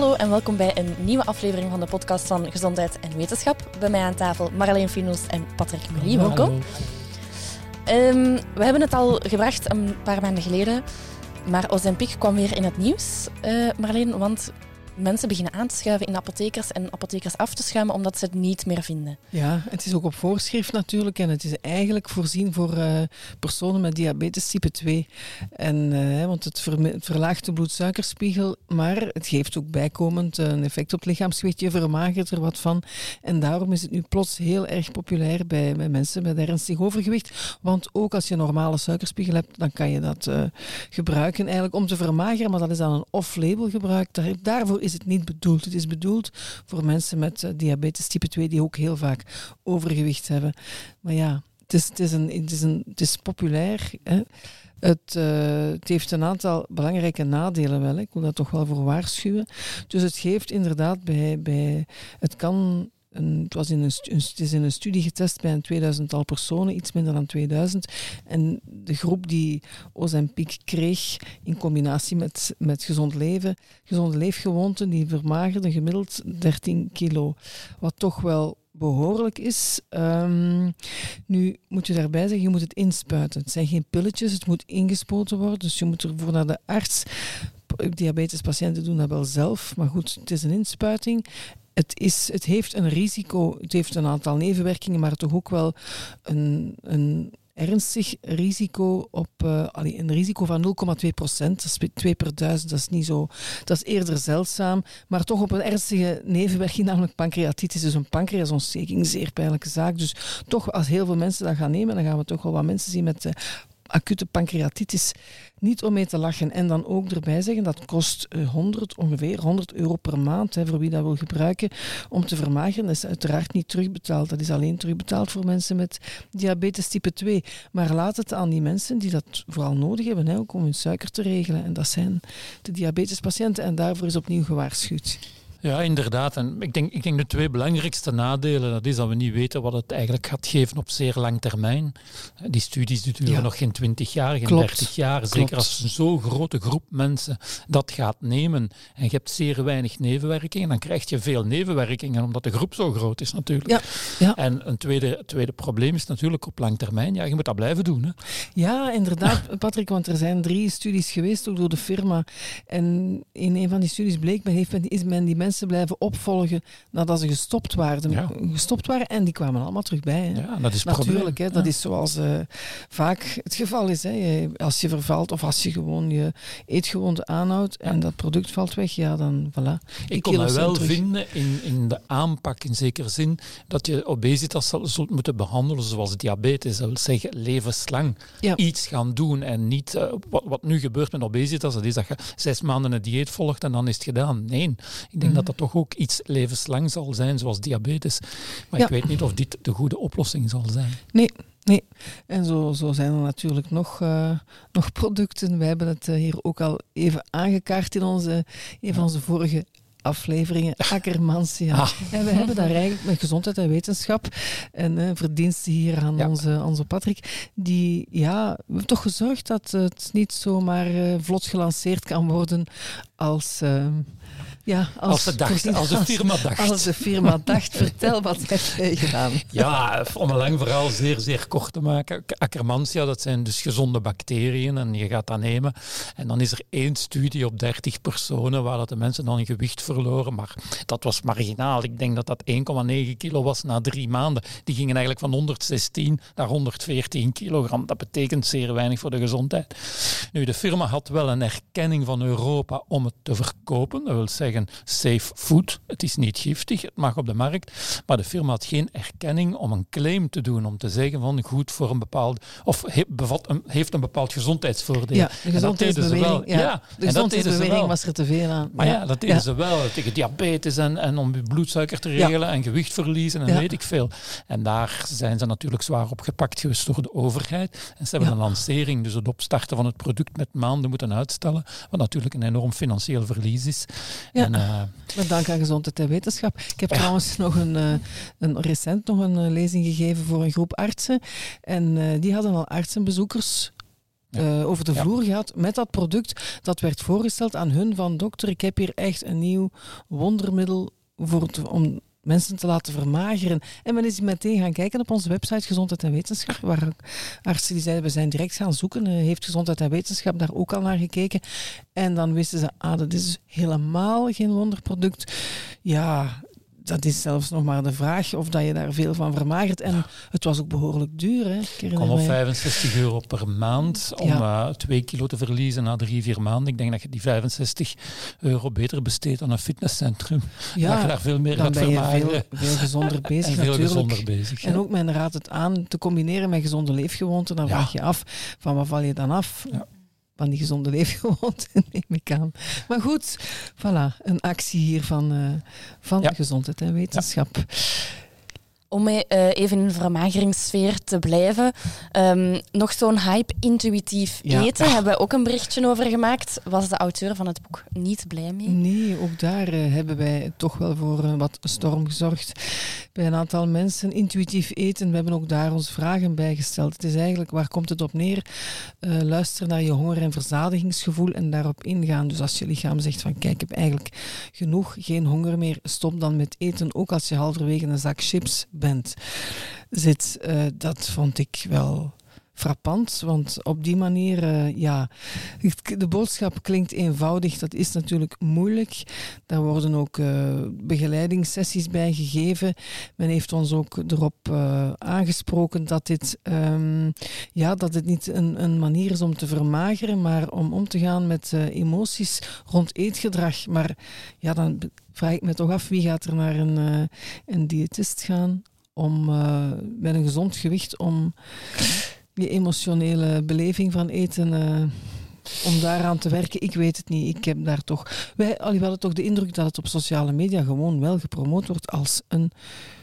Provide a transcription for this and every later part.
Hallo en welkom bij een nieuwe aflevering van de podcast van Gezondheid en Wetenschap. Bij mij aan tafel Marleen Finos en Patrick Mulie. Welkom. Um, we hebben het al gebracht een paar maanden geleden, maar Ozempic kwam weer in het nieuws, uh, Marleen, want mensen beginnen aan te schuiven in apothekers en apothekers af te schuimen omdat ze het niet meer vinden. Ja, het is ook op voorschrift natuurlijk en het is eigenlijk voorzien voor uh, personen met diabetes type 2. En, uh, want het, ver het, verlaagt de bloedsuikerspiegel, maar het geeft ook bijkomend een effect op het lichaamsgewicht. Je vermagert er wat van. En daarom is het nu plots heel erg populair bij, mensen met ernstig overgewicht. Want ook als je een normale suikerspiegel hebt, dan kan je dat uh, gebruiken eigenlijk om te vermageren. Maar dat is dan een off-label gebruik. Daar, daarvoor is is het niet bedoeld. Het is bedoeld voor mensen met uh, diabetes type 2 die ook heel vaak overgewicht hebben. Maar ja, het is, het is, een, het is, een, het is populair. Hè. Het, uh, het, heeft een aantal belangrijke nadelen wel. Ik wil dat toch wel voor waarschuwen. Dus het geeft inderdaad bij, bij het kan het, was in een, is in een studie getest bij een 2000-tal personen, iets minder dan 2000. En de groep die Ozempic kreeg in combinatie met, met gezond leven, gezonde leefgewoonten, die vermagerden gemiddeld 13 kilo. Wat toch wel behoorlijk is. Um, nu moet je daarbij zeggen, je moet het inspuiten. Het zijn geen pilletjes, het moet ingespoten worden. Dus je moet ervoor naar de arts diabetespatiënten doen dat wel zelf, maar goed, het is een inspuiting het, is, het heeft een risico, het heeft een aantal nevenwerkingen, maar toch ook wel een, een ernstig risico op uh, een risico van 0,2 procent. Dat is 2 per duizend, dat is niet zo. Dat is eerder zeldzaam, maar toch op een ernstige nevenwerking, namelijk pancreatitis, dus een pancreasontsteking, zeer pijnlijke zaak. Dus toch, als heel veel mensen dat gaan nemen, dan gaan we toch wel wat mensen zien met uh, acute pancreatitis niet om mee te lachen. En dan ook erbij zeggen dat kost 100, eh, ongeveer 100 euro per maand hè, voor wie dat wil gebruiken om te vermageren. Dat is uiteraard niet terugbetaald. Dat is alleen terugbetaald voor mensen met diabetes type 2. Maar laat het aan die mensen die dat vooral nodig hebben, hè, ook om hun suiker te regelen. En dat zijn de diabetespatiënten. En daarvoor is opnieuw gewaarschuwd. Ja, inderdaad. En ik denk, ik denk de twee belangrijkste nadelen, dat is dat we niet weten wat het eigenlijk gaat geven op zeer lang termijn. Die studies duren ja. nog geen 20 jaar, geen Klopt. 30 jaar. Zeker als zo'n grote groep mensen dat gaat nemen en je hebt zeer weinig nevenwerkingen, dan krijg je veel nevenwerkingen, omdat de groep zo groot is natuurlijk. Ja. Ja. En een tweede, tweede probleem is natuurlijk op lang termijn, ja, je moet dat blijven doen. Hè. Ja, inderdaad, Patrick, want er zijn drie studies geweest, ook door de firma. En in een van die studies bleek, men heeft men, is men die mensen mensen blijven opvolgen nadat ze gestopt waren. Ja. Gestopt waren en die kwamen allemaal terug bij. Hè. Ja, dat is Natuurlijk, hè, dat ja. is zoals uh, vaak het geval is. Hè. Als je vervalt of als je gewoon je eetgewoonte aanhoudt en dat product valt weg, ja, dan voilà. Ik kon mij wel terug. vinden in, in de aanpak in zekere zin dat je obesitas zult moeten behandelen zoals diabetes. Dat wil zeggen, levenslang ja. iets gaan doen en niet uh, wat, wat nu gebeurt met obesitas, dat is dat je zes maanden een dieet volgt en dan is het gedaan. Nee, ik denk mm dat dat toch ook iets levenslang zal zijn, zoals diabetes. Maar ja. ik weet niet of dit de goede oplossing zal zijn. Nee, Nee, en zo, zo zijn er natuurlijk nog, uh, nog producten. Wij hebben het hier ook al even aangekaart in onze, een van onze vorige afleveringen. Akkermansia. Ah. En we hebben daar eigenlijk met gezondheid en wetenschap en uh, verdiensten hier aan ja. onze, onze Patrick, die ja, we hebben toch gezorgd dat het niet zomaar vlot gelanceerd kan worden als... Ja, als, als, de dacht, als de firma dacht. Als de firma dacht, vertel wat heb jij gedaan? Ja, om een lang verhaal zeer, zeer kort te maken. Akkermansia, dat zijn dus gezonde bacteriën en je gaat dat nemen. En dan is er één studie op 30 personen waar dat de mensen dan gewicht verloren. Maar dat was marginaal. Ik denk dat dat 1,9 kilo was na drie maanden. Die gingen eigenlijk van 116 naar 114 kilogram. Dat betekent zeer weinig voor de gezondheid. Nu, de firma had wel een erkenning van Europa om het te verkopen. Dat wil zeggen safe food. Het is niet giftig, het mag op de markt. Maar de firma had geen erkenning om een claim te doen, om te zeggen van goed voor een bepaald, of he, bevat een, heeft een bepaald gezondheidsvoordeel. Ja, de gezondheidsbeweging, ja. ja. de gezondheidsbeweging was er te veel aan. Maar ja, ja dat deden ja. ze wel tegen diabetes en, en om bloedsuiker te regelen en gewicht verliezen en weet ik veel. En daar zijn ze natuurlijk zwaar op gepakt geweest door de overheid. En ze hebben een lancering, dus het opstarten van het product met maanden moeten uitstellen, wat natuurlijk een enorm financieel verlies is. Ja, en, uh, met dank aan gezondheid en wetenschap. Ik heb ja. trouwens nog een, uh, een, recent nog een uh, lezing gegeven voor een groep artsen. En die hadden al artsenbezoekers uh, over de vloer gehad met dat product. Dat werd voorgesteld aan hun van dokter, ik heb hier echt een nieuw wondermiddel voor het, om mensen te laten vermageren. En men is meteen gaan kijken op onze website Gezondheid en Wetenschap, waar artsen die zeiden, we zijn direct gaan zoeken. Uh, heeft Gezondheid en Wetenschap daar ook al naar gekeken? En dan wisten ze, ah, dat is helemaal geen wonderproduct. Ja, dat is zelfs nog maar de vraag of dat je daar veel van vermagert. En het was ook behoorlijk duur. Hè? Kom op 65 euro per maand om ja. uh, twee kilo te verliezen na drie, vier maanden. Ik denk dat je die 65 euro beter besteedt aan een fitnesscentrum. Ja, dat je daar veel meer dan gaat ben vermageren. Je veel, veel gezonder bezig en veel natuurlijk. gezonder bezig. En ook men raadt het aan te combineren met gezonde leefgewoonten. Dan vraag je af, van wat val je dan af? Van die gezonde leefgewoonten, neem ik aan. Maar goed, voilà, een actie hier van, uh, van ja. gezondheid en wetenschap. Ja. Om uh, even in de vermageringssfeer te blijven, um, nog zo'n hype intuïtief ja. eten, ah. hebben we ook een berichtje over gemaakt. Was de auteur van het boek niet blij mee? Nee, ook daar uh, hebben wij toch wel voor uh, wat storm gezorgd. Bij een aantal mensen intuïtief eten, we hebben ook daar onze vragen bij gesteld. Het is eigenlijk, waar komt het op neer? luister naar je honger- en verzadigingsgevoel en daarop ingaan. Dus als je lichaam zegt van kijk, ik heb eigenlijk genoeg, geen honger meer, stop dan met eten. Ook als je halverwege een zak chips bent, zit, uh, dat vond ik wel frappant. Want op die manier, uh, ja, de boodschap klinkt eenvoudig. Dat is natuurlijk moeilijk. Daar worden ook uh, begeleidingssessies bij gegeven. Men heeft ons ook erop aangesproken dat dit, um, ja, dat het niet een, een, manier is om te vermageren, maar om om te gaan met emoties rond eetgedrag. Maar ja, dan vraag ik me toch af wie gaat er naar een, een diëtist gaan om met een gezond gewicht om die emotionele beleving van eten, uh, om daaraan te werken, ik weet het niet. Ik heb daar toch... Wij hadden toch de indruk dat het op sociale media gewoon wel gepromoot wordt als een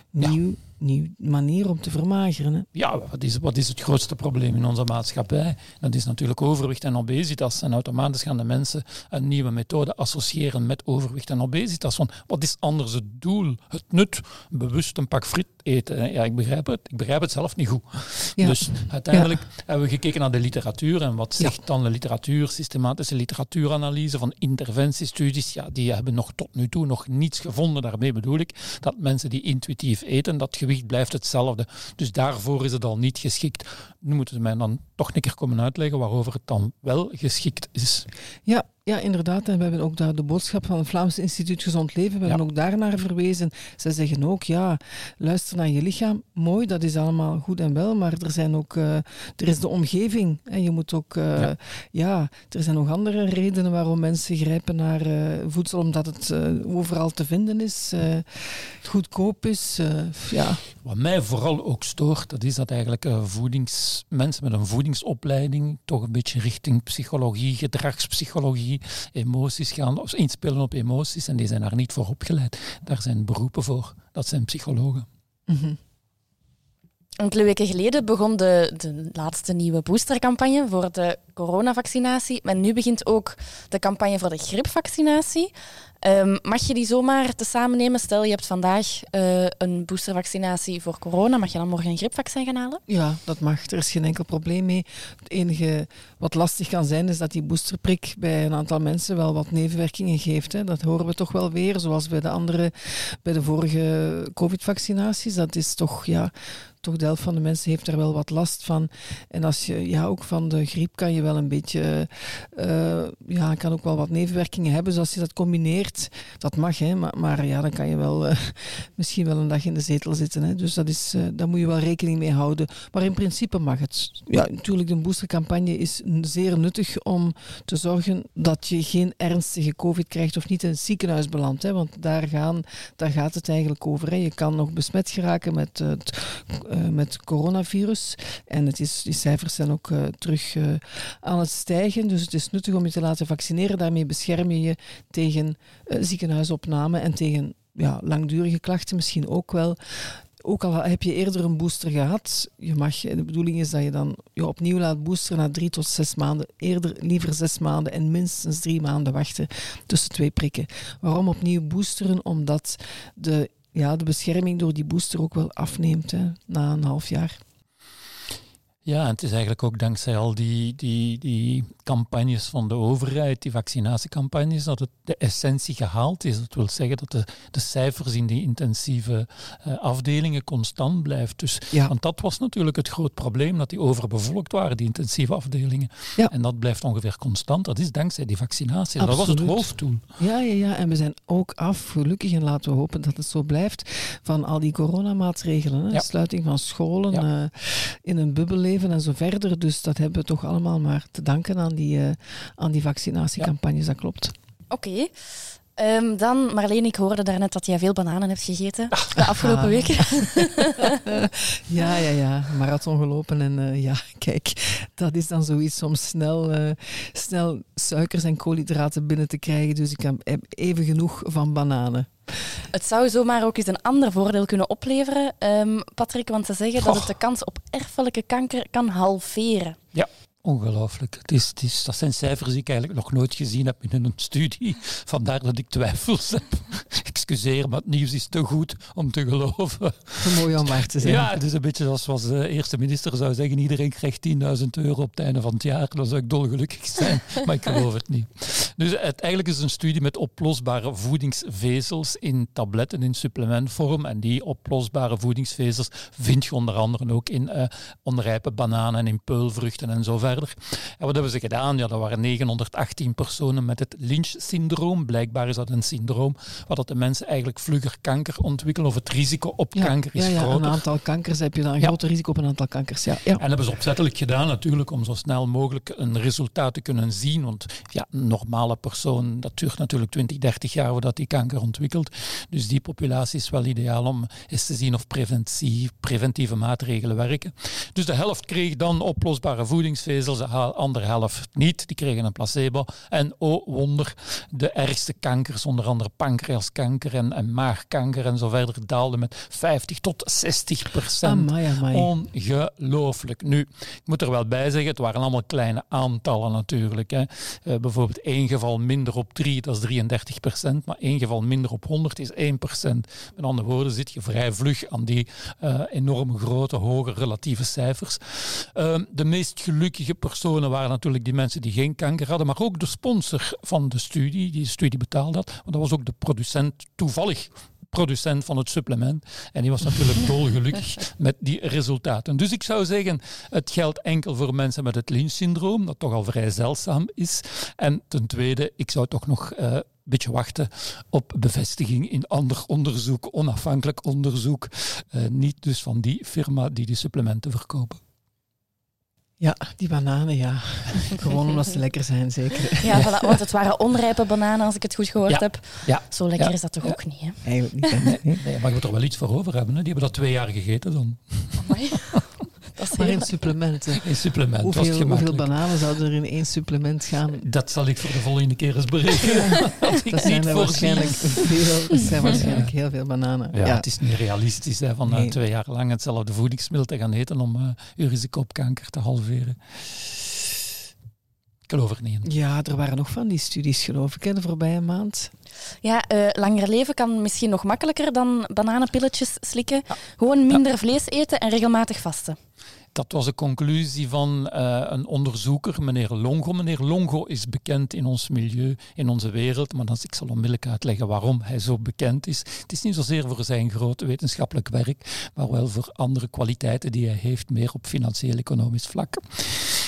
nieuw... Ja nieuwe manier om te vermageren. Hè? Ja, wat is, wat is het grootste probleem in onze maatschappij? Dat is natuurlijk overwicht en obesitas. En automatisch gaan de mensen een nieuwe methode associëren met overwicht en obesitas. Want wat is anders het doel, het nut? Bewust een pak friet eten. Ja, ik begrijp het. Ik begrijp het zelf niet goed. Ja. Dus uiteindelijk hebben we gekeken naar de literatuur. En wat zegt dan de literatuur? Systematische literatuuranalyse van interventiestudies. Ja, die hebben nog tot nu toe nog niets gevonden. Daarmee bedoel ik dat mensen die intuïtief eten, dat gewicht blijft hetzelfde. Dus daarvoor is het al niet geschikt. Nu moeten ze mij dan toch een keer komen uitleggen waarover het dan wel geschikt is. Ja, ja, inderdaad. En we hebben ook daar de boodschap van het Vlaams Instituut Gezond Leven, we hebben ook daar naar verwezen. Zij zeggen ook, ja, luister naar je lichaam. Mooi, dat is allemaal goed en wel, maar er zijn ook, uh, er is de omgeving. En je moet ook, uh, ja. ja. er zijn nog andere redenen waarom mensen grijpen naar uh, voedsel, omdat het overal te vinden is, goedkoop is. ja. Wat mij vooral ook stoort, dat is dat eigenlijk voedings, mensen met een voedingsopleiding toch een beetje richting psychologie, gedragspsychologie, emoties gaan, of inspelen op emoties, en die zijn daar niet voor opgeleid. Daar zijn beroepen voor, dat zijn psychologen. Mm Enkele weken geleden begon de, de laatste nieuwe boostercampagne voor de coronavaccinatie. Maar nu begint ook de campagne voor de griepvaccinatie. Um, mag je die zomaar te samen nemen? Stel, je hebt vandaag uh, een boostervaccinatie voor corona. Mag je dan morgen een griepvaccin gaan halen? Ja, dat mag. Er is geen enkel probleem mee. Het enige wat lastig kan zijn, is dat die boosterprik bij een aantal mensen wel wat nevenwerkingen geeft. Hè. Dat horen we toch wel weer, zoals bij de andere, bij de vorige covid-vaccinaties. Dat is toch, ja, toch de helft van de mensen heeft er wel wat last van. En als je, ja, ook van de griep kan je wel een beetje, uh, ja, kan ook wel wat nevenwerkingen hebben. Dus als je dat combineert, dat mag, hè, maar, maar ja, dan kan je wel uh, misschien wel een dag in de zetel zitten. Hè. Dus dat is, uh, daar moet je wel rekening mee houden. Maar in principe mag het. Ja, natuurlijk, de boostercampagne is zeer nuttig om te zorgen dat je geen ernstige COVID krijgt of niet in het ziekenhuis belandt. Hè, want daar, gaan, daar gaat het eigenlijk over. Hè. Je kan nog besmet geraken met het uh, met coronavirus. En het is, die cijfers zijn ook uh, terug uh, aan het stijgen. Dus het is nuttig om je te laten vaccineren. Daarmee bescherm je je tegen ziekenhuisopname en tegen ja, langdurige klachten misschien ook wel ook al heb je eerder een booster gehad, je mag, de bedoeling is dat je dan je opnieuw laat boosteren na drie tot zes maanden. Eerder liever zes maanden en minstens drie maanden wachten tussen twee prikken. Waarom opnieuw boosteren? Omdat de ja, de bescherming door die booster ook wel afneemt hè, na een half jaar. Ja, en het is eigenlijk ook dankzij al die, die, die campagnes van de overheid, die vaccinatiecampagnes, dat het de essentie gehaald is. Dat wil zeggen dat de, de cijfers in die intensieve uh, afdelingen constant blijft. Dus, Ja. Want dat was natuurlijk het groot probleem, dat die overbevolkt waren, die intensieve afdelingen. Ja. En dat blijft ongeveer constant. Dat is dankzij die vaccinatie. Dat was het hoofddoel. Ja, ja, ja. En we zijn ook af, gelukkig, en laten we hopen dat het zo blijft, van al die coronamaatregelen. Hè? Ja. Sluiting van scholen, eh, in een bubbel leven en zo verder. Dus dat hebben we toch allemaal maar te danken aan die, eh, aan die vaccinatiecampagnes, dat klopt. Oké. Ehm, dan, Marleen, ik hoorde daarnet dat jij veel bananen hebt gegeten de afgelopen Ah. weken. Ja, ja, ja. Marathon gelopen en eh, ja, kijk, dat is dan zoiets om snel, eh, snel suikers en koolhydraten binnen te krijgen. Dus ik heb even genoeg van bananen. Het zou zomaar ook eens een ander voordeel kunnen opleveren, ehm, Patrick, want ze zeggen dat het de kans op erfelijke kanker kan halveren. Ongelooflijk. Het is, het is, dat zijn cijfers die ik eigenlijk nog nooit gezien heb in een studie. Vandaar dat ik twijfels heb. Excuseer, maar het nieuws is te goed om te geloven. Te mooi om waar te zijn. Ja, het is een beetje zoals was de eerste minister zou zeggen: iedereen krijgt 10.000 euro op het einde van het jaar. Dan zou ik dolgelukkig zijn, maar ik geloof het niet. Dus het, eigenlijk is het een studie met oplosbare voedingsvezels in tabletten, in supplementvorm. En die oplosbare voedingsvezels vind je onder andere ook in eh, onrijpe bananen en in peulvruchten en zo verder. En wat hebben ze gedaan? Ja, dat waren 918 personen met het Lynch-syndroom. Blijkbaar is dat een syndroom waar dat de mensen eigenlijk vlugger kanker ontwikkelen of het risico op Ja, kanker is ja, ja, groter. een aantal kankers heb je dan een Ja. groter risico op een aantal kankers. Ja, ja. En hebben ze opzettelijk gedaan natuurlijk om zo snel mogelijk een resultaat te kunnen zien. Want ja, een normale persoon, dat duurt natuurlijk 20, 30 jaar voordat die kanker ontwikkelt. Dus die populatie is wel ideaal om eens te zien of preventie, preventieve maatregelen werken. Dus de helft kreeg dan oplosbare de ha- andere helft niet. Die kregen een placebo. En oh wonder, de ergste kankers, onder andere pancreaskanker en, en maagkanker en zo verder, daalden met 50 tot 60 procent. Ongelooflijk. Nu, ik moet er wel bij zeggen, het waren allemaal kleine aantallen natuurlijk. Hè. Eh, bijvoorbeeld één geval minder op 3, dat is 33 procent, maar één geval minder op 100 is 1 procent. Met andere woorden zit je vrij vlug aan die eh enorm grote, hoge relatieve cijfers. Ehm, de meest gelukkige personen waren natuurlijk die mensen die geen kanker hadden, maar ook de sponsor van de studie, die de studie betaalde had, want dat was ook de producent toevallig producent van het supplement. En die was natuurlijk dolgelukkig met die resultaten. Dus ik zou zeggen, het geldt enkel voor mensen met het Lynch-syndroom, dat toch al vrij zeldzaam is. En ten tweede, ik zou toch nog eh, een beetje wachten op bevestiging in ander onderzoek, onafhankelijk onderzoek. Eh, niet dus van die firma die die supplementen verkopen. Ja, die bananen, ja. Gewoon omdat ze lekker zijn, zeker. Ja, voilà, want het waren onrijpe bananen, als ik het goed gehoord Ja. heb. Ja. Zo lekker Ja. is dat toch Ja. ook niet, hè? Eigenlijk niet. hè. Nee. Nee, maar je moet er wel iets voor over hebben. Hè? Die hebben dat twee jaar gegeten dan. Dat is Maar heel... in supplementen. In supplement was het Hoeveel, bananen zouden er in één supplement gaan? Dat zal ik voor de volgende keer eens berekenen. Als ik Dat zijn er waarschijnlijk veel. Dat zijn waarschijnlijk heel veel bananen. Ja, het is niet realistisch hè, van eh, Nee. twee jaar lang hetzelfde voedingsmiddel te gaan eten om eh je risico op kanker te halveren. Ik geloof er niet in. Ja, er waren nog van die studies, geloof ik, hè, de voorbije maand. Ja, eh, langer leven kan misschien nog makkelijker dan bananenpilletjes slikken. Gewoon minder vlees eten en regelmatig vasten. Dat was de conclusie van eh, een onderzoeker, meneer Longo. Meneer Longo is bekend in ons milieu, in onze wereld, maar dan, ik zal onmiddellijk uitleggen waarom hij zo bekend is. Het is niet zozeer voor zijn grote wetenschappelijk werk, maar wel voor andere kwaliteiten die hij heeft, meer op financieel-economisch vlak.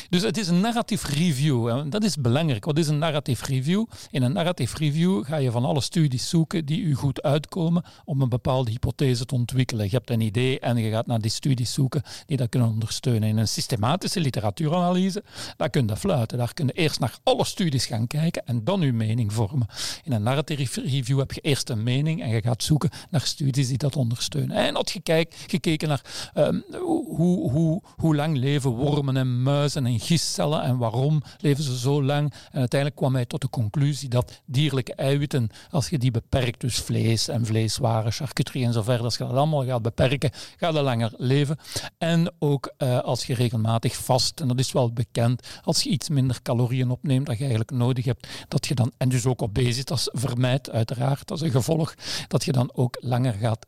Dus het is een narrative review. En dat is belangrijk. Wat is een narrative review? In een narrative review ga je van alle studies zoeken die u goed uitkomen om een bepaalde hypothese te ontwikkelen. Je hebt een idee en je gaat naar die studies zoeken die dat kunnen ondersteunen. In een systematische literatuuranalyse, daar kun je fluiten. Daar kun je eerst naar alle studies gaan kijken en dan uw mening vormen. In een narrative review heb je eerst een mening en je gaat zoeken naar studies die dat ondersteunen. En had je gekeken naar ehm, hoe, hoe, hoe lang leven wormen en muizen en gistcellen en waarom leven ze zo lang. En uiteindelijk kwam hij tot de conclusie dat dierlijke eiwitten, als je die beperkt, dus vlees en vleeswaren, charcuterie en zo verder, als je dat allemaal gaat beperken, ga je langer leven. En ook eh, als je regelmatig vast, en dat is wel bekend, als je iets minder calorieën opneemt dat je eigenlijk nodig hebt, dat je dan, en dus ook obesitas vermijdt, uiteraard, als een gevolg, dat je dan ook langer gaat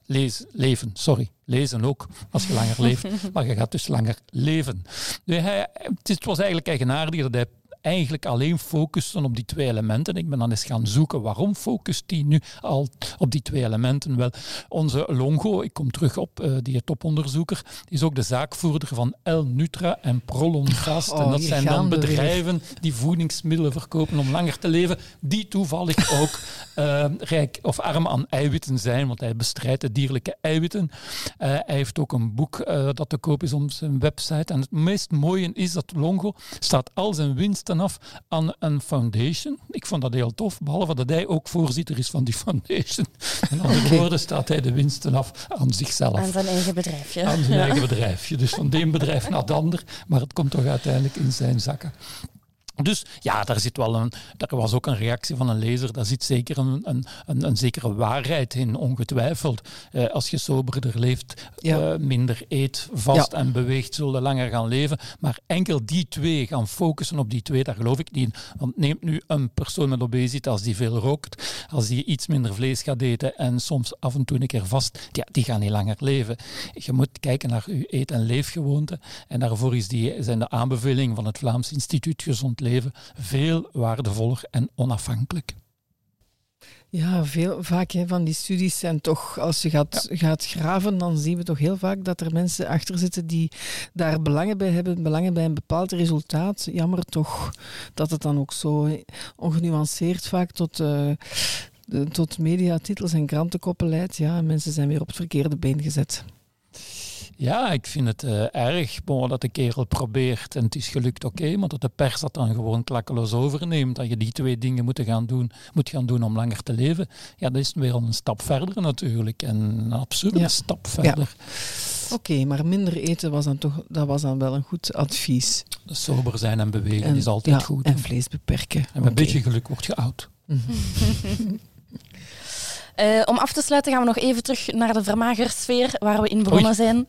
leven. Sorry, lezen ook, als je langer leeft. Maar je gaat dus langer leven. Hij, het was eigenlijk eigenaardig dat hij eigenlijk alleen focussen op die twee elementen. Ik ben dan eens gaan zoeken waarom focust die nu al op die twee elementen. Wel, onze Longo, ik kom terug op uh, die toponderzoeker, is ook de zaakvoerder van El Nutra en Prolongast. Oh, en dat zijn dan bedrijven die voedingsmiddelen verkopen om langer te leven, die toevallig ook uh, rijk of arm aan eiwitten zijn, want hij bestrijdt de dierlijke eiwitten. Uh, hij heeft ook een boek dat te koop is op zijn website. En het meest mooie is dat Longo staat al zijn winst af aan een foundation. Ik vond dat heel tof, behalve dat hij ook voorzitter is van die foundation. In andere woorden staat hij de winsten af aan zichzelf. Aan zijn eigen bedrijfje. Aan zijn eigen bedrijfje. Dus van de een bedrijf naar het ander, maar het komt toch uiteindelijk in zijn zakken. Dus ja, daar zit wel een. Er was ook een reactie van een lezer. Daar zit zeker een, een, een, een zekere waarheid in, ongetwijfeld. Eh, als je soberder leeft, eh, minder eet, vast en beweegt, zullen langer gaan leven. Maar enkel die twee gaan focussen op die twee, daar geloof ik niet in. Want neemt nu een persoon met obesitas die veel rookt, als die iets minder vlees gaat eten en soms af en toe een keer vast, ja, die gaan niet langer leven. Je moet kijken naar je eet- en leefgewoonten. En daarvoor is die, zijn de aanbevelingen van het Vlaams Instituut Gezond leven veel waardevoller en onafhankelijk. Ja, veel, vaak hè, van die studies zijn toch, als je gaat, gaat graven, dan zien we toch heel vaak dat er mensen achter zitten die daar belangen bij hebben, belangen bij een bepaald resultaat. Jammer toch dat het dan ook zo ongenuanceerd vaak tot, uh, tot mediatitels en krantenkoppen leidt. Ja, mensen zijn weer op het verkeerde been gezet. Ja, ik vind het uh, erg bon, dat de kerel probeert en het is gelukt, oké, okay, maar dat de pers dat dan gewoon klakkeloos overneemt. Dat je die twee dingen moet gaan doen, moet gaan doen om langer te leven. Ja, dat is weer een stap verder natuurlijk. En een absurde ja. stap verder. Ja. Oké, okay, maar minder eten was dan toch dat was dan wel een goed advies. Sober zijn en bewegen en, is altijd ja, goed. En vlees beperken. En met okay. een beetje geluk word je oud. Uh, om af te sluiten gaan we nog even terug naar de vermagersfeer waar we in begonnen Oei. zijn.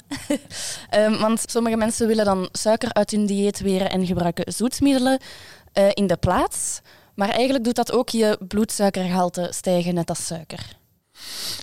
um, want sommige mensen willen dan suiker uit hun dieet weren en gebruiken zoetmiddelen uh, in de plaats. Maar eigenlijk doet dat ook je bloedsuikergehalte stijgen, net als suiker.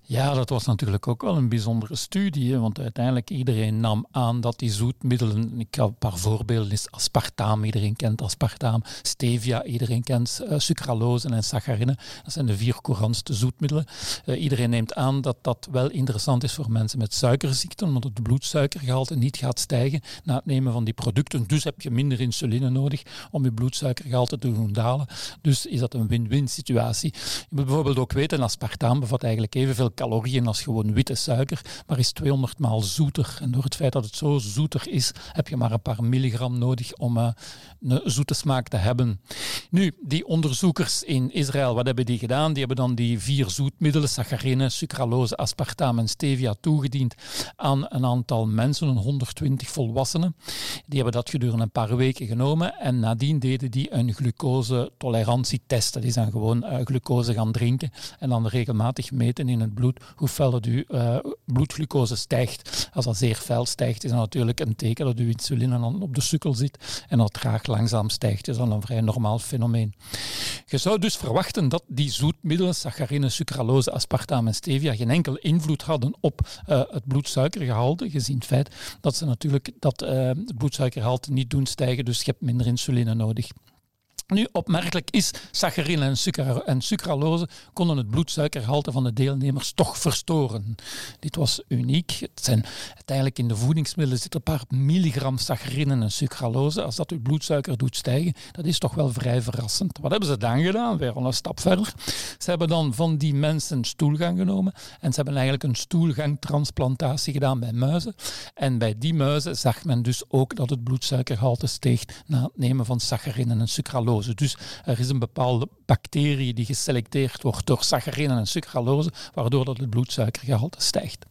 Ja, dat was natuurlijk ook wel een bijzondere studie, want uiteindelijk iedereen nam aan dat die zoetmiddelen, ik ga een paar voorbeelden, is aspartaam, iedereen kent aspartaam, stevia, iedereen kent uh, sucralose en saccharine, dat zijn de vier courantste zoetmiddelen. Uh, iedereen neemt aan dat dat wel interessant is voor mensen met suikerziekten, omdat het bloedsuikergehalte niet gaat stijgen na het nemen van die producten. Dus heb je minder insuline nodig om je bloedsuikergehalte te doen dalen. Dus is dat een win-win situatie. Je moet bijvoorbeeld ook weten, aspartaam bevat eigenlijk evenveel calorieën als gewoon witte suiker, maar is 200 maal zoeter. En door het feit dat het zo zoeter is, heb je maar een paar milligram nodig om uh, een zoete smaak te hebben. Nu, die onderzoekers in Israël, wat hebben die gedaan? Die hebben dan die vier zoetmiddelen, saccharine, sucralose, aspartaam en stevia, toegediend aan een aantal mensen, een 120 volwassenen. Die hebben dat gedurende een paar weken genomen en nadien deden die een glucose-tolerantietest. Is dan gewoon uh, glucose gaan drinken en dan regelmatig meten in het bloed hoe fel dat uh, bloedglucose stijgt. Als dat zeer fel stijgt, is dat natuurlijk een teken dat uw insuline dan op de sukkel zit en dat traag langzaam stijgt. Is dan een vrij normaal fenomeen. Je zou dus verwachten dat die zoetmiddelen, saccharine, sucralose, aspartaam en stevia, geen enkel invloed hadden op uh, het bloedsuikergehalte, gezien het feit dat ze natuurlijk dat uh, bloedsuikergehalte niet doen stijgen, dus je hebt minder insuline nodig. Nu, opmerkelijk is, saccharine en, sucra en sucralose konden het bloedsuikergehalte van de deelnemers toch verstoren. Dit was uniek. Het zijn uiteindelijk in de voedingsmiddelen zit een paar milligram saccharine en sucralose. Als dat uw bloedsuiker doet stijgen, dat is toch wel vrij verrassend. Wat hebben ze dan gedaan? Weer al een stap verder. Ze hebben dan van die mensen stoelgang genomen en ze hebben eigenlijk een stoelgangtransplantatie gedaan bij muizen. En bij die muizen zag men dus ook dat het bloedsuikergehalte steeg na het nemen van saccharine en sucralose. Dus er is een bepaalde bacterie die geselecteerd wordt door saccharine en sucralose, waardoor dat het bloedsuikergehalte stijgt.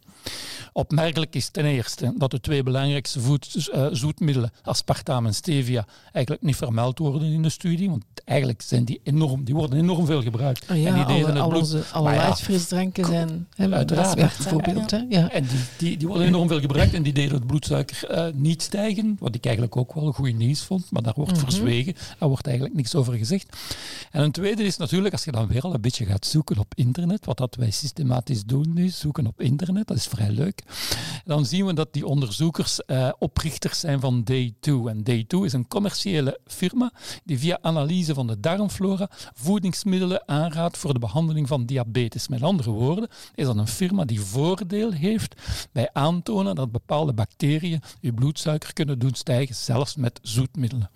Opmerkelijk is ten eerste dat de twee belangrijkste uh, zoetmiddelen, aspartaam en stevia, eigenlijk niet vermeld worden in de studie. Want eigenlijk zijn die enorm, die worden enorm veel gebruikt. Oh ja, en die alle, ja, frisdranken zijn uiteraard bijvoorbeeld. Hè? Ja. En die, die, die worden enorm veel gebruikt en die deden het bloedsuiker uh, niet stijgen. Wat ik eigenlijk ook wel goed nieuws vond, maar daar wordt mm -hmm. verzwegen. Daar wordt eigenlijk niks over gezegd. En een tweede is natuurlijk, als je dan weer al een beetje gaat zoeken op internet, wat dat wij systematisch doen nu, zoeken op internet, dat is vrij leuk. Dan zien we dat die onderzoekers uh, oprichters zijn van Day2. En Day2 is een commerciële firma die via analyse van de darmflora voedingsmiddelen aanraadt voor de behandeling van diabetes. Met andere woorden, is dat een firma die voordeel heeft bij aantonen dat bepaalde bacteriën je bloedsuiker kunnen doen stijgen, zelfs met zoetmiddelen.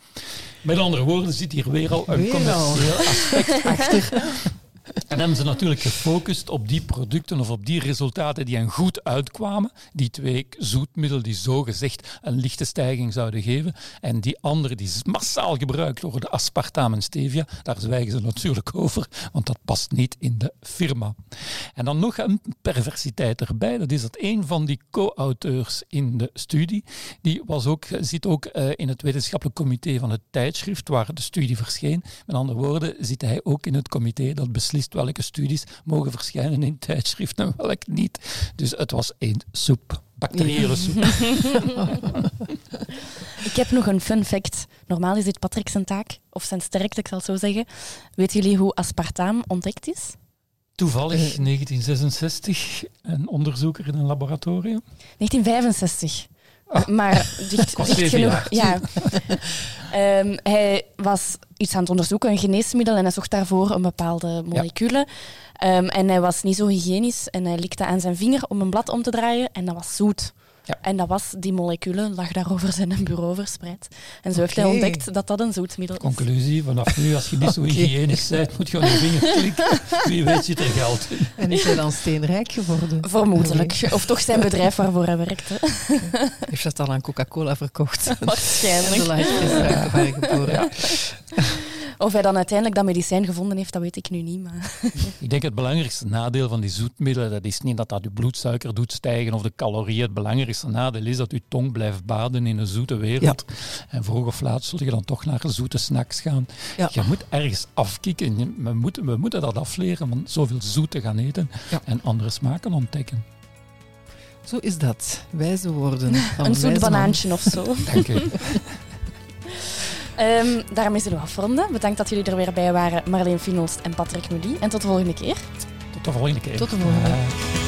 Met andere woorden zit hier weer al een commercieel aspect achter. En hebben ze natuurlijk gefocust op die producten of op die resultaten die hen goed uitkwamen. Die twee zoetmiddelen die zogezegd een lichte stijging zouden geven. En die andere die massaal gebruikt worden, aspartaam en stevia, daar zwijgen ze natuurlijk over, want dat past niet in de firma. En dan nog een perversiteit erbij. Dat is dat een van die co-auteurs in de studie, die was ook, zit ook uh, in het wetenschappelijk comité van het tijdschrift waar de studie verscheen. Met andere woorden, zit hij ook in het comité dat beslist welke studies mogen verschijnen in tijdschriften en welke niet. Dus het was één soep. Bacteriële soep. ik heb nog een fun fact. Normaal is dit Patrick zijn taak, of zijn sterkte, ik zal het zo zeggen. Weten jullie hoe aspartaam ontdekt is? Toevallig 1966, een onderzoeker in een laboratorium. 1965. Ah. Maar dicht, dicht genoeg. Ja. um, hij was iets aan het onderzoeken, een geneesmiddel, en hij zocht daarvoor een bepaalde moleculen. Ja. Um, en hij was niet zo hygiënisch en hij likte aan zijn vinger om een blad om te draaien en dat was zoet. Ja. En dat was, die moleculen lag daar over zijn bureau verspreid. En zo heeft hij ontdekt dat dat een zoetmiddel is. Conclusie, vanaf nu, als je niet zo hygiënisch bent, moet je gewoon je vinger klikken. Wie weet zit er geld in. En is hij dan steenrijk geworden? Vermoedelijk. Of toch zijn bedrijf waarvoor hij werkte. Heeft dat al aan Coca-Cola verkocht? Waarschijnlijk. Ja. Of hij dan uiteindelijk dat medicijn gevonden heeft, dat weet ik nu niet. Maar. Ik denk het belangrijkste nadeel van die zoetmiddelen, dat is niet dat dat je bloedsuiker doet stijgen of de calorieën. Het belangrijkste nadeel is dat je tong blijft baden in een zoete wereld. En vroeg of laat zul je dan toch naar zoete snacks gaan. Ja. Je moet ergens afkicken. We moeten, we moeten dat afleren, om zoveel zoet te gaan eten en andere smaken ontdekken. Zo is dat. Wijze woorden. Een zoet banaantje of zo. Dank u. Um, daarmee zullen we afronden. Bedankt dat jullie er weer bij waren, Marleen Finolst en Patrick Mully. En tot de volgende keer. Tot de volgende keer. Tot de volgende.